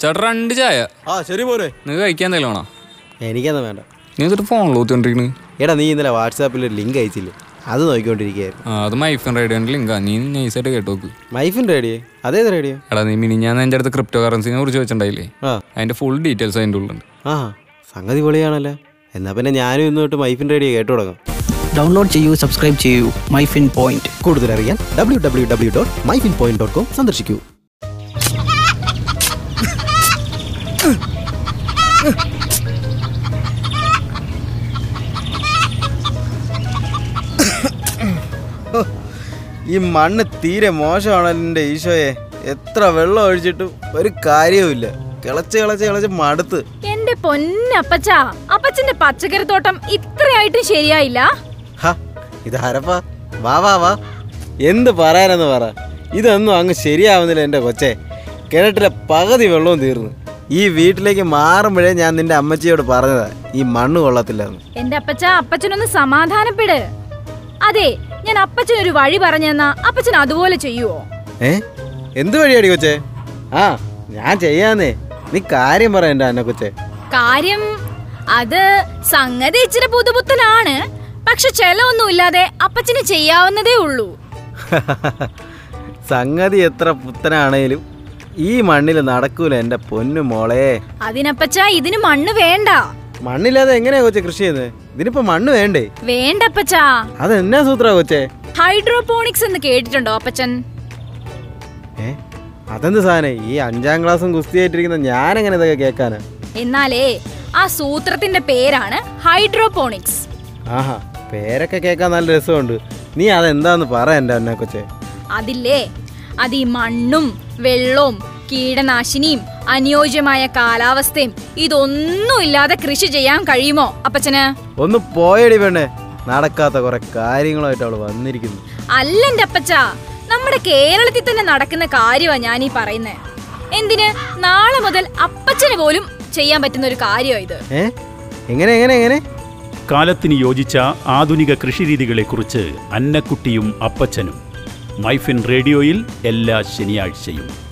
ചേട്ടാ രണ്ട് ചായ. ആ ശരി പോരെ. നിങ്ങൾക്ക് കഴിക്കാൻ എന്തെങ്കിലും വേണോ? എനിക്കെന്താ വേണ്ട. നീ എന്നിട്ട് ഫോണിൽ ഊത്തിക്കൊണ്ടിരിക്കണ് എടാ നീ ഇന്നലെ വാട്സാപ്പിൽ ഒരു ലിങ്ക് അയച്ചില്ലേ? അത് നോക്കിക്കൊണ്ടിരിക്കുകയായിരുന്നു. ആ അത് മൈഫിൻ റേഡിയോന്റെ ലിങ്കാ നീ നൈസായിട്ട് കേട്ട് നോക്ക്. Myfin radio? അതേത് റേഡിയോ? എടാ നീ മിനി ഞാൻ എന്റെ അടുത്ത് ക്രിപ്റ്റോ കറൻസിനെ കുറിച്ച് വെച്ചിട്ടുണ്ടായില്ലേ ആ. അതിന്റെ ഫുൾ ഡീറ്റെയിൽസ് അതിന്റെ ഉള്ളുണ്ട് ആ സംഗതി പൊളിയാണല്ലോ. എന്നാ പിന്നെ ഞാനും ഇന്ന് തൊട്ട് മൈഫിൻ റേഡിയോ കേട്ടു തുടങ്ങും. ഡൗൺലോഡ് ചെയ്യൂ സബ്സ്ക്രൈബ് ചെയ്യൂ. മൈഫിൻ പോയിന്റ് കൂടുതൽ അറിയാൻ W W W dot Myfin point dot com സന്ദർശിക്കൂ. ഈ മണ്ണ് തീരെ മോശമാണല്ലോ എന്റെ ഈശോയെ. എത്ര വെള്ളം ഒഴിച്ചിട്ടും ഒരു കാര്യവുമില്ല. കിളച്ച് കിളച്ച് കിളച്ച് മടുത്ത്. എന്റെ പൊന്നപ്പച്ചാ അപ്പച്ചന്റെ പച്ചക്കറി തോട്ടം ഇത്രയായിട്ടും ശരിയായില്ല? ഇതാരപ്പാ വാ വാ വാ. എന്ത് പറയാനെന്ന് പറ. ഇതൊന്നും അങ്ങ് ശരിയാവുന്നില്ല എന്റെ കൊച്ചേ. കിണറ്റിലെ പകുതി വെള്ളവും തീർന്നു. ഈ വീട്ടിലേക്ക് മാറുമ്പോഴേ ഞാൻ നിന്റെ അമ്മച്ചിയോട് പറഞ്ഞതാ ഈ മണ്ണ് കൊള്ളത്തില്ലെന്ന്. എന്റെ അപ്പച്ച അപ്പച്ചനൊന്ന് സമാധാനപ്പെട്. അതെ ഞാൻ അപ്പച്ചനൊരു വഴി പറഞ്ഞെന്നാ അപ്പച്ചൻ അതുപോലെ ചെയ്യുവോ? ഏ? എന്ത് വഴിയാടി കൊച്ചേ? ആ ഞാൻ ചെയ്യാന്നേ. നീ കാര്യം പറ എന്റെ അന്ന കൊച്ചേ. കാര്യം അത് സംഗതി ഇച്ചിരി പുതുപുത്തനാണ് പക്ഷെ ചെലവൊന്നും ഇല്ലാതെ അപ്പച്ചന് ചെയ്യാവുന്നതേ ഉള്ളൂ. സംഗതി എത്ര പുത്തനാണേലും ഈ മണ്ണിൽ നടക്കൂല എന്റെ പൊന്നു മോളെ. അതിനപ്പച്ച ഇതിന് മണ്ണ് വേണ്ട. മണ്ണില്ലാതെ എങ്ങനെയാ കൊച്ചെ കൃഷി ചെയ്യുന്നത് ഇതിനിപ്പോ മണ്ണ് വേണ്ടേ? വേണ്ടപ്പച്ചാ. അത് എന്നാ സൂത്ര കൊച്ചെ? ഹൈഡ്രോപോണിക്സ് എന്ന് കേട്ടിട്ടുണ്ടോ അപ്പച്ചൻ? ഏ അതെന്ത് സാധനം? ഈ അഞ്ചാം ക്ലാസ്സും കുസ്തിയായിട്ടിരിക്കുന്ന ഞാൻ എങ്ങനെ ഇതൊക്കെ കേൾക്കാനാ? എന്നാലേ ആ സൂത്രത്തിന്റെ പേരാണ് ഹൈഡ്രോപോണിക്സ്. ആഹാ പേരൊക്കെ കേൾക്കാൻ നല്ല രസമുണ്ട്. നീ അതെന്താന്ന് പറ എന്റെ അന്നെ കൊച്ചെ. അതില്ലേ അത് ഈ മണ്ണും വെള്ളവും കീടനാശിനിയും അനുയോജ്യമായ കാലാവസ്ഥയും ഇതൊന്നും ഇല്ലാതെ കൃഷി ചെയ്യാൻ കഴിയുമോ അപ്പച്ചന്? ഒന്ന് പോയടി പെണ്ണേ. നടക്കാത്ത കുറെ കാര്യങ്ങളായിട്ട് അവൾ വന്നിരിക്കുന്നു. അല്ലെന്റെ അപ്പച്ച നമ്മുടെ കേരളത്തിൽ തന്നെ നടക്കുന്ന കാര്യമാ ഞാൻ ഈ പറയുന്നേ. എന്തിന്? നാളെ മുതൽ അപ്പച്ചന് പോലും ചെയ്യാൻ പറ്റുന്ന ഒരു കാര്യമാണ് ഇത്. ഏ? എങ്ങനെ എങ്ങനെ എങ്ങനെ? കാലത്തിന് യോജിച്ച ആധുനിക കൃഷിരീതികളെ കുറിച്ച് അന്നക്കുട്ടിയും അപ്പച്ചനും മൈഫിൻ റേഡിയോയിൽ എല്ലാ ശനിയാഴ്ചയും.